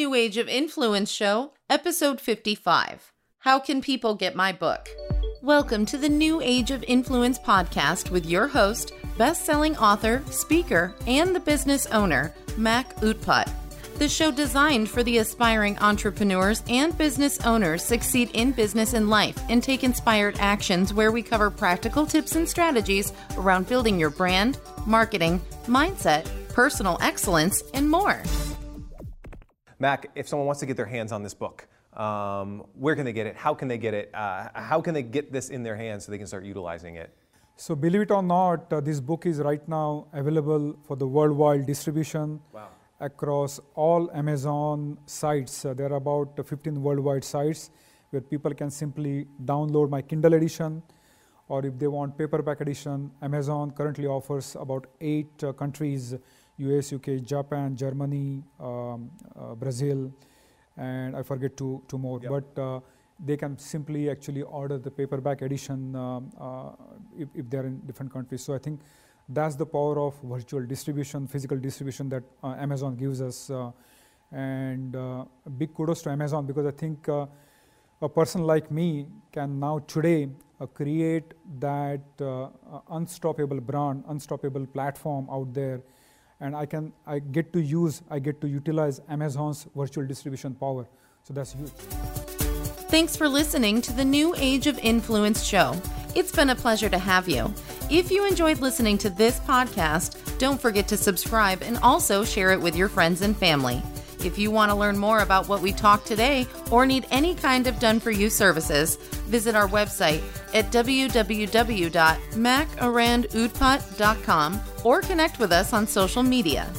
New Age of Influence Show, Episode 55 How Can People Get My Book? Welcome to the New Age of Influence podcast with your host, best selling author, speaker, and the business owner, Mac Utpat. The show designed for the aspiring entrepreneurs and business owners succeed in business and life and take inspired actions where we cover practical tips and strategies around building your brand, marketing, mindset, personal excellence, and more. Mac, if someone wants to get their hands on this book, um, where can they get it? How can they get it? Uh, how can they get this in their hands so they can start utilizing it? So, believe it or not, uh, this book is right now available for the worldwide distribution Wow. across all Amazon sites. Uh, there are about 15 worldwide sites where people can simply download my Kindle edition, or if they want paperback edition, Amazon currently offers about eight uh, countries US, UK, Japan, Germany, um, uh, Brazil, and I forget two, two more. Yep. But uh, they can simply actually order the paperback edition um, uh, if, if they're in different countries. So I think that's the power of virtual distribution, physical distribution that uh, Amazon gives us. Uh, and uh, big kudos to Amazon because I think uh, a person like me can now today uh, create that uh, unstoppable brand, unstoppable platform out there, and I can I get to use, I get to utilize Amazon's virtual distribution power. So that's huge. Thanks for listening to the New Age of Influence show. It's been a pleasure to have you. If you enjoyed listening to this podcast, don't forget to subscribe and also share it with your friends and family. If you want to learn more about what we talked today or need any kind of done for you services, visit our website at www.makarandutpat.com or connect with us on social media.